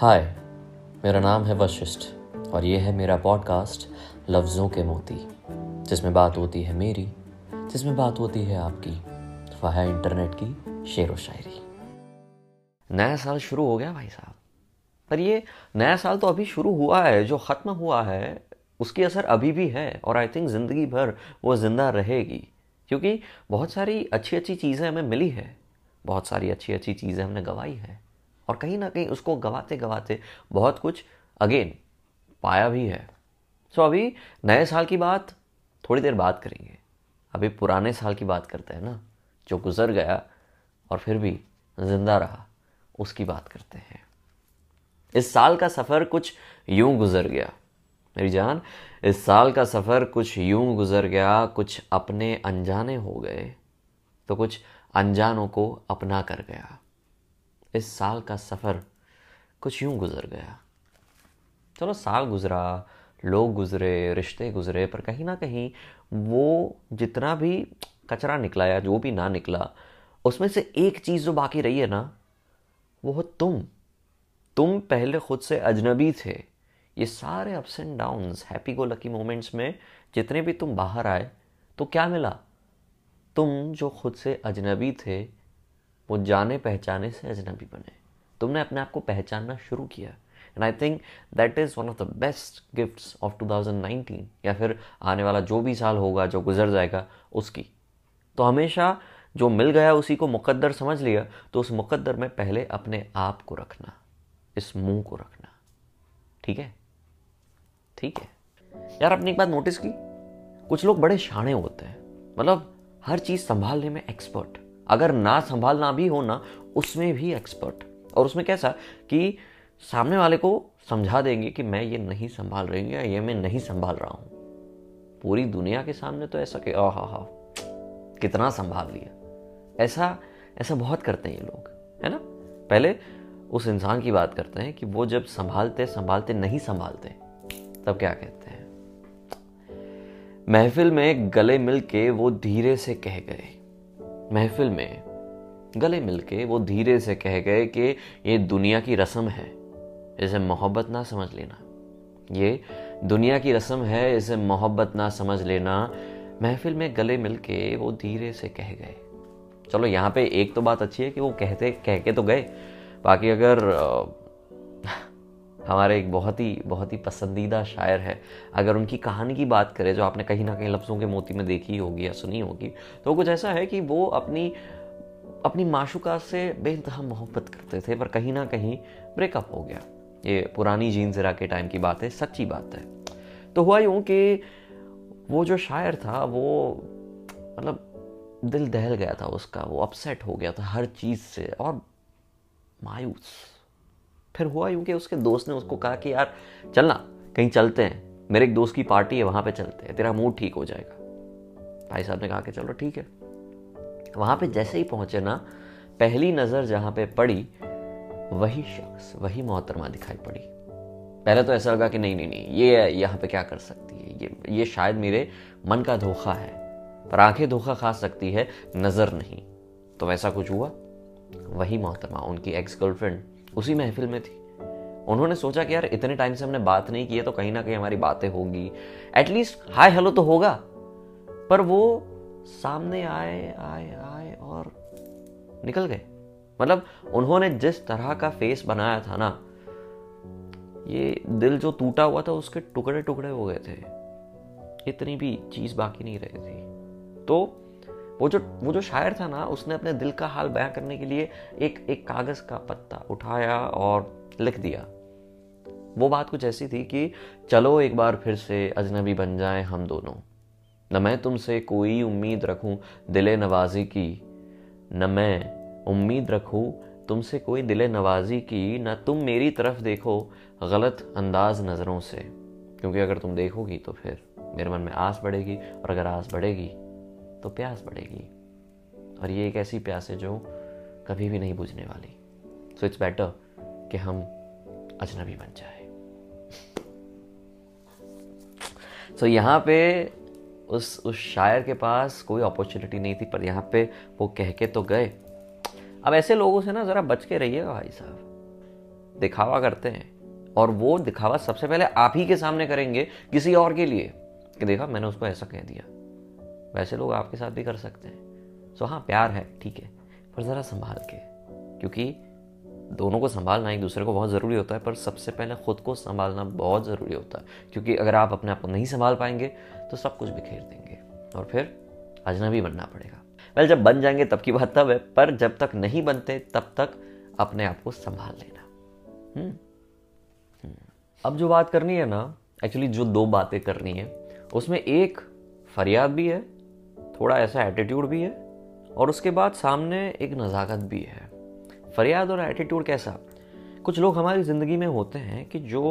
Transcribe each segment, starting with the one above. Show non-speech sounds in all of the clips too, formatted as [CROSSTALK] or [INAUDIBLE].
हाय मेरा नाम है वशिष्ठ और ये है मेरा पॉडकास्ट लफ्ज़ों के मोती, जिसमें बात होती है मेरी, जिसमें बात होती है आपकी। वह है इंटरनेट की शेर व शायरी। नया साल शुरू हो गया भाई साहब। पर ये नया साल तो अभी शुरू हुआ है, जो ख़त्म हुआ है, उसकी असर अभी भी है और आई थिंक ज़िंदगी भर वो ज़िंदा रहेगी। क्योंकि बहुत सारी अच्छी अच्छी चीज़ें हमें मिली है, बहुत सारी अच्छी अच्छी चीज़ें हमने गवाई है। और कहीं ना कहीं उसको गवाते गवाते बहुत कुछ अगेन पाया भी है। सो अभी नए साल की बात, थोड़ी देर बात करेंगे। अभी पुराने साल की बात करते हैं ना, जो गुजर गया और फिर भी ज़िंदा रहा, उसकी बात करते हैं। इस साल का सफ़र कुछ यूँ गुजर गया। मेरी जान, इस साल का सफ़र कुछ यूँ गुजर गया, कुछ अपने अनजाने हो गए तो कुछ अनजानों को अपना कर गया। इस साल का सफ़र कुछ यूँ गुजर गया। चलो साल गुजरा, लोग गुजरे, रिश्ते गुजरे, पर कहीं ना कहीं वो जितना भी कचरा निकला या जो भी ना निकला, उसमें से एक चीज़ जो बाकी रही है ना, वो हो तुम। तुम पहले खुद से अजनबी थे। ये सारे ups and downs happy go lucky moments में जितने भी तुम बाहर आए तो क्या मिला? तुम जो खुद से अजनबी थे वो जाने पहचाने से अजनबी बने। तुमने अपने आप को पहचानना शुरू किया। And I think that is one of the best gifts of 2019 या फिर आने वाला जो भी साल होगा, जो गुजर जाएगा, उसकी। तो हमेशा जो मिल गया उसी को मुकद्दर समझ लिया तो उस मुकद्दर में पहले अपने आप को रखना, इस मुँह को रखना। ठीक है? ठीक है? यार, आपने एक बात नोटिस की? कुछ लोग बड़े शाणे होते हैं। मतलब हर चीज़ संभालने में एक्सपर्ट अगर ना संभालना भी हो ना, उसमें भी एक्सपर्ट और उसमें कैसा कि सामने वाले को समझा देंगे कि मैं ये नहीं संभाल रही हूँ या ये मैं नहीं संभाल रहा हूँ। पूरी दुनिया के सामने तो ऐसा कि हा हा कितना संभाल लिया ऐसा ऐसा बहुत करते हैं ये लोग, है ना? पहले उस इंसान की बात करते हैं कि वो जब संभालते संभालते, नहीं संभालते, तब क्या कहते हैं? महफिल में गले मिल के वो धीरे से कह गए। महफिल में गले मिलके वो धीरे से कह गए कि ये दुनिया की रस्म है, इसे मोहब्बत ना समझ लेना। ये दुनिया की रस्म है, इसे मोहब्बत ना समझ लेना। महफिल में गले मिलके वो धीरे से कह गए। चलो यहाँ पे एक तो बात अच्छी है कि वो कहते, कह के तो गए। बाकी अगर हमारे एक बहुत ही बहुत ही पसंदीदा शायर है। अगर उनकी कहानी की बात करें, जो आपने कहीं ना कहीं लफ्ज़ों के मोती में देखी होगी या सुनी होगी तो कुछ ऐसा है कि वो अपनी अपनी माशुका से बेनतहा मोहब्बत करते थे, पर कहीं ना कहीं ब्रेकअप हो गया। ये पुरानी जीन जरा के टाइम की बात है, सच्ची बात है। तो हुआ यूँ कि वो जो शायर था, वो मतलब दिल दहल गया था उसका, वो अपसेट हो गया था हर चीज़ से और मायूस। फिर हुआ यूँ कि उसके दोस्त ने उसको कहा कि यार चलना कहीं चलते हैं। मेरे एक दोस्त की पार्टी है वहाँ पे चलते हैं। तेरा मूड ठीक हो जाएगा। भाई साहब ने कहा कि चलो ठीक है। वहाँ पे जैसे ही पहुँचे ना पहली नज़र जहाँ पे पड़ी वही शख्स वही मोहतरमा दिखाई पड़ी। पहले तो ऐसा लगा कि नहीं नहीं नहीं ये यहाँ पे क्या कर सकती है? ये ये शायद मेरे मन का धोखा है पर आँखें धोखा खा सकती है नज़र नहीं। तो वैसा कुछ हुआ? वही मोहतरमा उनकी एक्स गर्लफ्रेंड उसी महफिल में थी। उन्होंने सोचा कि यार, इतने टाइम से हमने बात नहीं की है तो कहीं ना कहीं हमारी बातें होगी। एटलीस्ट हाय हेलो तो होगा। पर वो सामने आए आए आए और निकल गए। मतलब उन्होंने जिस तरह का फेस बनाया था ना, ये दिल जो टूटा हुआ था, उसके टुकड़े टुकड़े हो गए थे। इतनी भी चीज़ बाकी नहीं रही थी। तो वो जो वो जो शायर था ना, उसने अपने दिल का हाल बयां करने के लिए एक एक कागज़ का पत्ता उठाया और लिख दिया। वो बात कुछ ऐसी थी कि, चलो एक बार फिर से अजनबी बन जाएँ हम दोनों। न मैं तुमसे कोई उम्मीद रखूँ दिले नवाजी की, न मैं उम्मीद रखूँ तुमसे कोई दिले नवाजी की, न तुम मेरी तरफ़ देखो गलत अंदाज नज़रों से। क्योंकि अगर तुम देखोगी तो फिर मेरे मन में आस बढ़ेगी और अगर आस बढ़ेगी तो प्यास बढ़ेगी। और ये एक ऐसी प्यास है जो कभी भी नहीं बुझने वाली। सो इट्स बेटर कि हम अजनबी बन जाए। सो so, यहाँ पे उस उस शायर के पास कोई अपॉर्चुनिटी नहीं थी पर यहाँ पे वो कह के तो गए। अब ऐसे लोगों से ना ज़रा बच के रहिएगा भाई साहब। दिखावा करते हैं। और वो दिखावा सबसे पहले आप ही के सामने करेंगे किसी और के लिए। कि देखा मैंने उसको ऐसा कह दिया। वैसे लोग आपके साथ भी कर सकते हैं सो हाँ प्यार है, ठीक है, पर ज़रा संभाल के, क्योंकि दोनों को संभालना एक दूसरे को बहुत ज़रूरी होता है, पर सबसे पहले खुद को संभालना बहुत ज़रूरी होता है, क्योंकि अगर आप अपने आप को नहीं संभाल पाएँगे तो सब कुछ बिखेर देंगे, और फिर अजनबी बनना पड़ेगा वेल जब बन जाएँगे तब की बात तब है, पर जब तक नहीं बनते, तब तक अपने आप को संभाल लेना? हम्म। हम्म। अब जो बात करनी है ना एक्चुअली जो दो बातें करनी है, उसमें एक फरियाद भी है थोड़ा ऐसा एटीट्यूड भी है और उसके बाद सामने एक नज़ाकत भी है। फरियाद और एटीट्यूड कैसा? कुछ लोग हमारी ज़िंदगी में होते हैं कि जो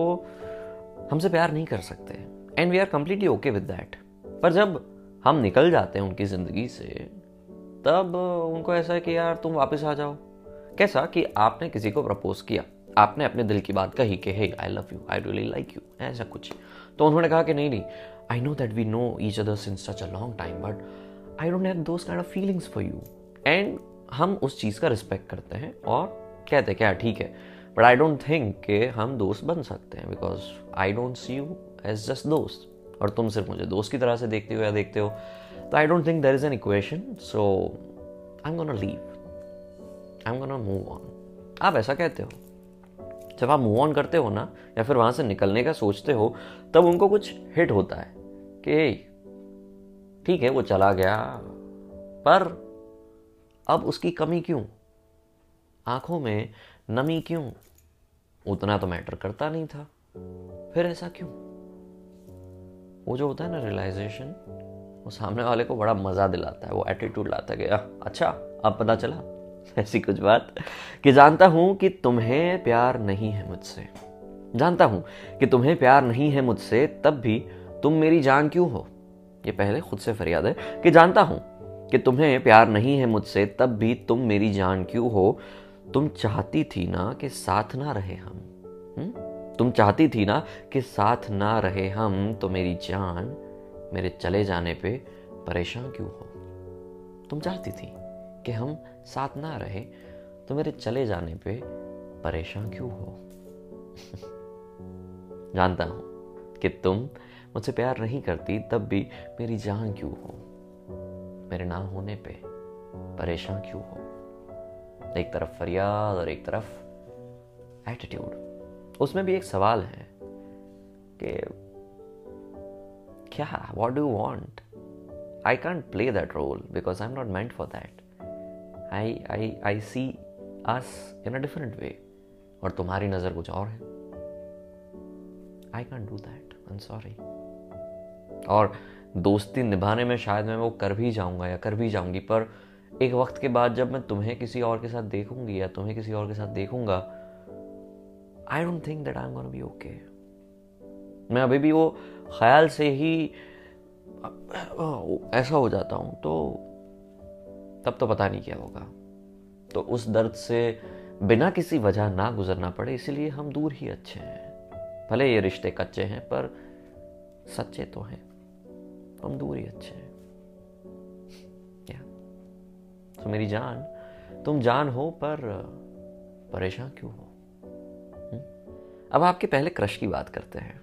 हमसे प्यार नहीं कर सकते and we are completely okay with that पर जब हम निकल जाते हैं उनकी ज़िंदगी से, तब उनको ऐसा है कि यार तुम वापस आ जाओ। कैसा कि आपने किसी को प्रपोज किया। आपने अपने दिल की बात कही कि hey I love you I really like you ऐसा कुछ। तो उन्होंने कहा कि नहीं नहीं I know that we know each other since such a long time but I don't have those kind of feelings for you and हम उस चीज़ का रिस्पेक्ट करते हैं और कहते हैं क्या ठीक है। बट आई डोंट थिंक कि हम दोस्त बन सकते हैं because I don't see you as just दोस्त। और तुम सिर्फ़ मुझे दोस्त की तरह से देखते हो या देखते हो। तो I don't think there is an equation so I am gonna leave I am gonna move on आप ऐसा कहते हो। जब आप मूव ऑन करते हो ना, या फिर वहाँ से निकलने का सोचते हो, तब उनको कुछ हिट होता है कि ठीक है, वो चला गया, पर अब उसकी कमी क्यों? आँखों में नमी क्यों? उतना तो मैटर करता नहीं था, फिर ऐसा क्यों? वो जो होता है ना रियलाइजेशन वो सामने वाले को बड़ा मज़ा दिलाता है, वो एटीट्यूड लाता है कि अच्छा अब पता चला। [LAUGHS] ऐसी कुछ बात कि जानता हूँ कि तुम्हें प्यार नहीं है मुझसे। जानता हूँ कि तुम्हें प्यार नहीं है मुझसे, तब भी तुम मेरी जान क्यों हो? ये पहले खुद से फरियाद है कि जानता हूँ कि तुम्हें प्यार नहीं है मुझसे, तब भी तुम मेरी जान क्यों हो तुम चाहती थी ना कि साथ ना रहे हम हुँ? हम्म? तुम चाहती थी ना कि साथ ना रहे हम तो मेरी जान मेरे चले जाने पे परेशान क्यों हो तुम चाहती थी कि हम साथ ना रहे तो मेरे चले जाने पे परेशान क्यों हो [LAUGHS] जानता हूँ कि तुम मुझसे प्यार नहीं करती, तब भी मेरी जान क्यों हो? मेरे ना होने पे परेशान क्यों हो? एक तरफ़ फरियाद और एक तरफ़ एटीट्यूड उसमें भी एक सवाल है कि क्या what do want I can't play that role because I am not meant for that I I I see us in a different way और तुम्हारी नज़र कुछ और है। I can't do that I am sorry और दोस्ती निभाने में शायद मैं वो कर भी जाऊँगा या कर भी जाऊँगी, पर एक वक्त के बाद जब मैं तुम्हें किसी और के साथ देखूँगी या तुम्हें किसी और के साथ देखूँगा I don't think that I am gonna be okay मैं अभी भी वो ख्याल से ही, ऐसा हो जाता हूँ तो तब तो पता नहीं क्या होगा। तो उस दर्द से बिना किसी वजह ना गुजरना पड़े, इसलिए हम दूर ही अच्छे हैं। भले ये रिश्ते कच्चे हैं, पर सच्चे तो हैं। हम दूर ही अच्छे हैं। या तो मेरी जान, तुम जान हो पर, परेशान क्यों हो? हम्म? अब आपके पहले क्रश की बात करते हैं।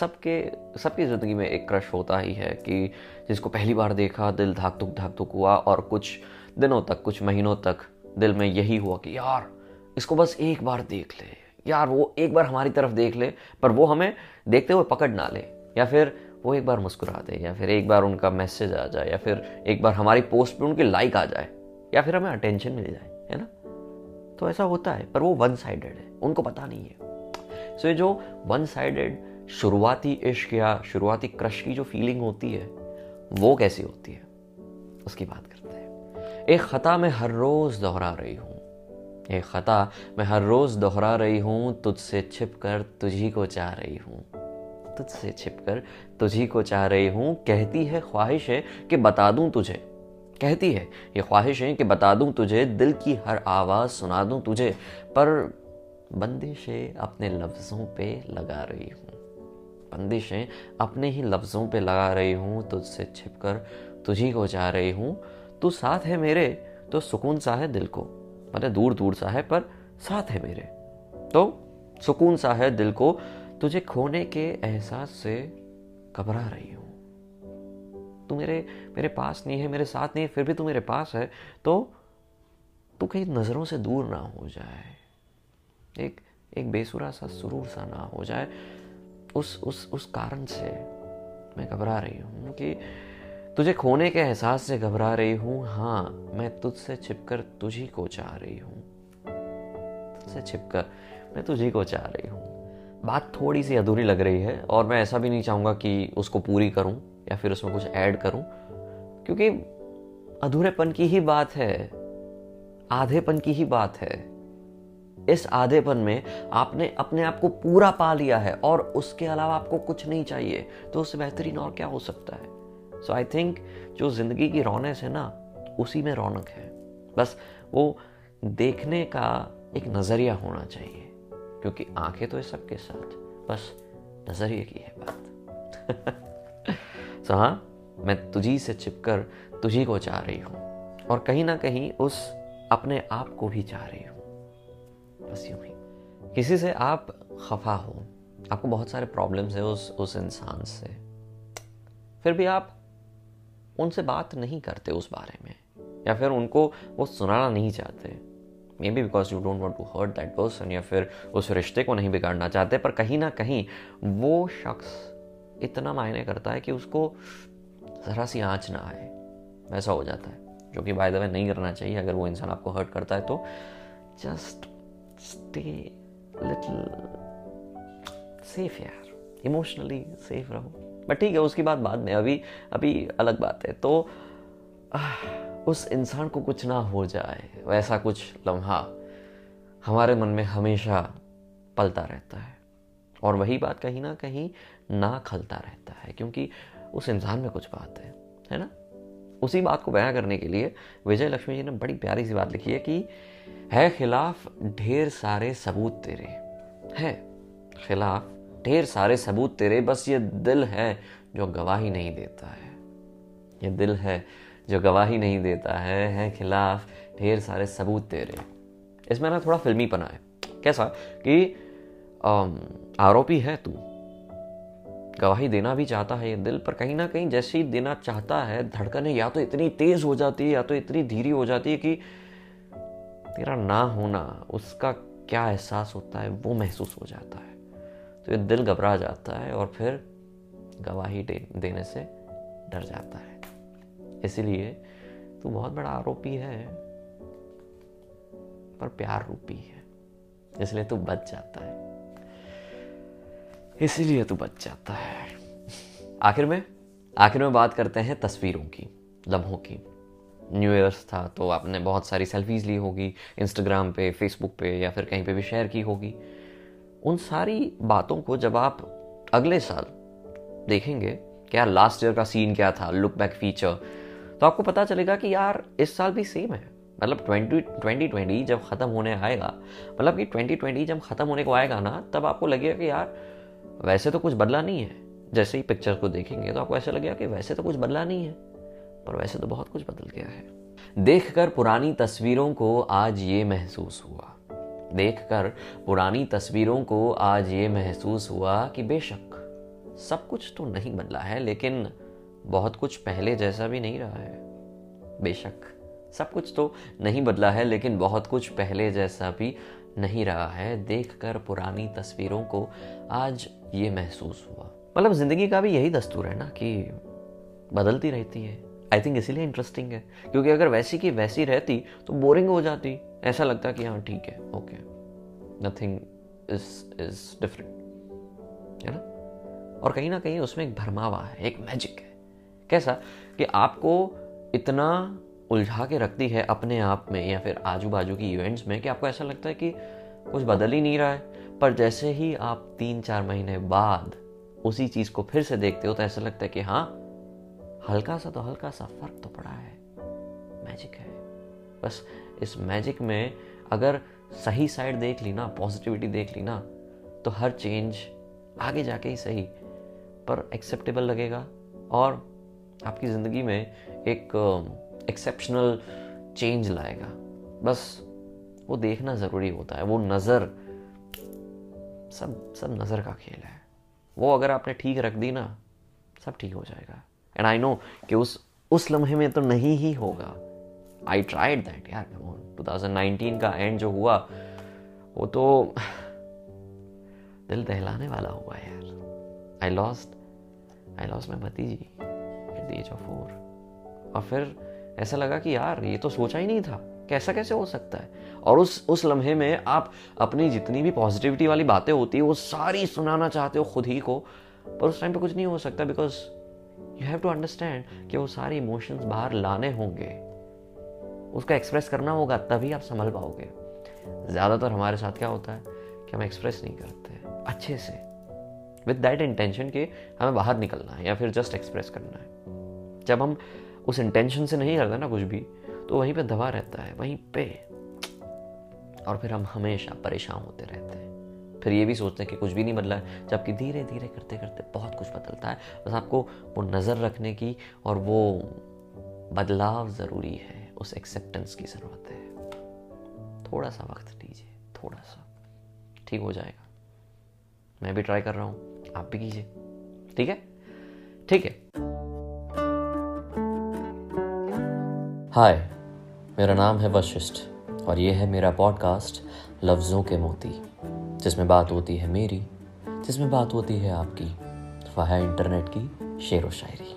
सबके, सबकी ज़िंदगी में एक क्रश होता ही है कि जिसको पहली बार देखा, दिल धाक धुक धाक धुक हुआ और कुछ दिनों तक, कुछ महीनों तक दिल में यही हुआ कि यार, इसको बस एक बार देख ले। यार, वो एक बार हमारी तरफ़ देख ले, पर वो हमें देखते हुए पकड़ ना ले। या फिर वो एक बार मुस्कुरा दे या फिर एक बार उनका मैसेज आ जाए, या फिर एक बार हमारी पोस्ट पे उनकी लाइक आ जाए, या फिर हमें अटेंशन मिल जाए, है ना? तो ऐसा होता है, पर वो वन साइडेड है, उनको पता नहीं है। सो ये जो वन साइडेड शुरुआती इश्क या शुरुआती क्रश की जो फीलिंग होती है, वो कैसी होती है? उसकी बात करते हैं। एक खता में हर रोज दोहरा रही हूँ। एक खता मैं हर रोज दोहरा रही हूँ, तुझसे छिप कर तुझी को चाह रही हूँ। तुझसे छिपकर तुझी को चाह रही हूँ, कहती है ख्वाहिश है कि बता दूँ तुझे। कहती है, ये ख्वाहिश है कि बता दूँ तुझे, दिल की हर आवाज़ सुना दूँ तुझे, पर बंदिशें अपने लफ्ज़ों पे लगा रही हूँ। बंदिशें अपने ही लफ्ज़ों पे लगा रही हूँ, तुझसे छिपकर तुझी को चाह रही हूँ। तू साथ है मेरे तो सुकून सा है दिल को। मतलब दूर दूर सा है, पर साथ है मेरे। तो सुकून सा है दिल को तुझे खोने के एहसास से घबरा रही हूँ। तू मेरे मेरे पास नहीं है, मेरे साथ नहीं है, फिर भी तू मेरे पास है तो तू कहीं नज़रों से दूर ना हो जाए। एक एक बेसुरा सा, सुरूर सा ना हो जाए। उस उस उस कारण से मैं घबरा रही हूँ कि तुझे खोने के एहसास से घबरा रही हूँ। हाँ मैं तुझसे छिपकर तुझी को चाह रही हूँ। तुझसे छिपकर मैं तुझी को चाह रही हूँ। बात थोड़ी सी अधूरी लग रही है और मैं ऐसा भी नहीं चाहूँगा कि उसको पूरी करूँ या फिर उसमें कुछ ऐड करूँ, क्योंकि अधूरेपन की ही बात है, आधेपन की ही बात है। इस आधेपन में आपने अपने आप को पूरा पा लिया है और उसके अलावा आपको कुछ नहीं चाहिए तो उससे बेहतरीन और क्या हो सकता है? सो आई थिंक जो ज़िंदगी की रौनक है ना, उसी में रौनक है। बस वो देखने का एक नज़रिया होना चाहिए। क्योंकि आँखें तो है सबके साथ, बस नज़रिए की है बात। सो [LAUGHS] हाँ मैं तुझी से चिपकर तुझी को चाह रही हूँ और कहीं ना कहीं उस अपने आप को भी चाह रही हूँ। बस यूँ ही। किसी से आप खफा हो, आपको बहुत सारे प्रॉब्लम्स है उस उस इंसान से। फिर भी आप उनसे बात नहीं करते उस बारे में, या फिर उनको वो सुनाना नहीं चाहते। Maybe because you don't want to hurt that person या फिर उस रिश्ते को नहीं बिगाड़ना चाहते, पर कहीं ना कहीं वो शख्स इतना मायने करता है कि उसको ज़रा सी आँच ना आए। वैसा हो जाता है। जो कि बाय द वे नहीं करना चाहिए। अगर वो इंसान आपको हर्ट करता है तो जस्ट स्टे लिटिल सेफ़ यार। इमोशनली सेफ़ रहो। बट ठीक है, उसकी बात बाद में अभी अभी अलग बात है। तो उस इंसान को कुछ ना हो जाए, वैसा कुछ लम्हा हमारे मन में हमेशा पलता रहता है। और वही बात कहीं ना कहीं ना खलता रहता है, क्योंकि उस इंसान में कुछ बात है है ना? उसी बात को बयां करने के लिए विजय लक्ष्मी जी ने बड़ी प्यारी सी बात लिखी है कि, है खिलाफ ढेर सारे सबूत तेरे, है खिलाफ ढेर सारे सबूत तेरे, बस ये दिल है जो गवाही नहीं देता है, ये दिल है जो गवाही नहीं देता है है खिलाफ ढेर सारे सबूत तेरे। इसमें ना थोड़ा फिल्मी पना है। कैसा? कि आरोपी है तू। गवाही देना भी चाहता है ये दिल पर कहीं ना कहीं जैसे ही देना चाहता है धड़कने या तो इतनी तेज हो जाती है या तो इतनी धीरी हो जाती है कि तेरा ना होना उसका क्या एहसास होता है वो महसूस हो जाता है। तो ये दिल घबरा जाता है और फिर गवाही दे, देने से डर जाता है। इसीलिए तू बहुत बड़ा आरोपी है, पर प्यार रूपी है। इसलिए तू बच जाता है। इसीलिए तू बच जाता है। आखिर में आखिर में बात करते हैं तस्वीरों की, लम्हों की। न्यू ईयर्स था तो आपने बहुत सारी सेल्फीज ली होगी इंस्टाग्राम पे फेसबुक पे, या फिर कहीं पे भी शेयर की होगी। उन सारी बातों को जब आप अगले साल देखेंगे कि यार लास्ट ईयर का सीन क्या था? लुक बैक फीचर तो आपको पता चलेगा कि यार, इस साल भी सेम है। मतलब ट्वेंटी ट्वेंटी ट्वेंटी जब ख़त्म होने आएगा मतलब कि ट्वेंटी ट्वेंटी जब ख़त्म होने को आएगा ना, तब आपको लगेगा कि यार, वैसे तो कुछ बदला नहीं है। जैसे ही पिक्चर को देखेंगे तो आपको ऐसा लगेगा कि वैसे तो कुछ बदला नहीं है, पर वैसे तो बहुत कुछ बदल गया है। देखकर पुरानी तस्वीरों को आज ये महसूस हुआ। देखकर पुरानी तस्वीरों को आज ये महसूस हुआ कि बेशक सब कुछ तो नहीं बदला है, लेकिन बहुत कुछ पहले जैसा भी नहीं रहा है। बेशक, सब कुछ तो नहीं बदला है, लेकिन बहुत कुछ पहले जैसा भी नहीं रहा है। देखकर पुरानी तस्वीरों को आज ये महसूस हुआ। मतलब ज़िंदगी का भी यही दस्तूर है ना कि बदलती रहती है। आई थिंक इसीलिए इंटरेस्टिंग है, क्योंकि अगर वैसी की वैसी रहती तो बोरिंग हो जाती। ऐसा लगता कि हाँ ठीक है okay nothing is is different है ना? और कहीं ना कहीं उसमें एक भरमावा है, एक मैजिक है। कैसा कि आपको इतना उलझा के रखती है अपने आप में या फिर आजू बाजू की इवेंट्स में कि आपको ऐसा लगता है कि कुछ बदल ही नहीं रहा है। पर जैसे ही आप तीन चार महीने बाद उसी चीज़ को फिर से देखते हो तो ऐसा लगता है कि हाँ हल्का सा तो हल्का सा फ़र्क तो पड़ा है। मैजिक है। बस इस मैजिक में अगर सही साइड देख ली ना पॉजिटिविटी देख ली ना तो हर चेंज आगे जाके ही सही, पर एक्सेप्टेबल लगेगा। और आपकी ज़िंदगी में एक एक्सेप्शनल चेंज लाएगा। बस वो देखना ज़रूरी होता है, वो नज़र, सब सब नज़र का खेल है। वो अगर आपने ठीक रख दी ना, सब ठीक हो जाएगा। एंड आई नो कि उस उस लम्हे में तो नहीं ही होगा। आई ट्राइड दैट यार 2019 का एंड जो हुआ, वो तो [LAUGHS] दिल दहलाने वाला हुआ यार। I lost I lost my भतीजी। At the age of four और फिर ऐसा लगा कि यार, ये तो सोचा ही नहीं था। कैसा कैसे हो सकता है? और उस उस लम्हे में आप अपनी जितनी भी पॉजिटिविटी वाली बातें होती है, वो सारी सुनाना चाहते हो खुद ही को, पर उस टाइम पे कुछ नहीं हो सकता because you have to understand कि वो सारे इमोशंस बाहर लाने होंगे। उसको एक्सप्रेस करना होगा, तभी आप संभल पाओगे। ज़्यादातर हमारे साथ क्या होता है कि हम एक्सप्रेस नहीं करते अच्छे से। विद दैट इंटेंशन कि हमें बाहर निकलना है या फिर जस्ट एक्सप्रेस करना है। जब हम उस इंटेंशन से नहीं करते ना कुछ भी तो वहीं पे दबा रहता है, वहीं पे। और फिर हम हमेशा परेशान होते रहते हैं। फिर ये भी सोचते हैं कि कुछ भी नहीं बदला है, जबकि धीरे धीरे करते करते बहुत कुछ बदलता है। बस आपको वो नज़र रखने की और वो बदलाव ज़रूरी है, उस एक्सेप्टेंस की ज़रूरत है। थोड़ा सा वक्त दीजिए, थोड़ा सा। ठीक हो जाएगा। मैं भी ट्राई कर रहा हूँ। आप भी कीजिए। ठीक है? ठीक है। हाय मेरा नाम है वशिष्ठ और ये है मेरा पॉडकास्ट लफ्ज़ों के मोती, जिसमें बात होती है मेरी, जिसमें बात होती है आपकी। वह है इंटरनेट की शेर व शायरी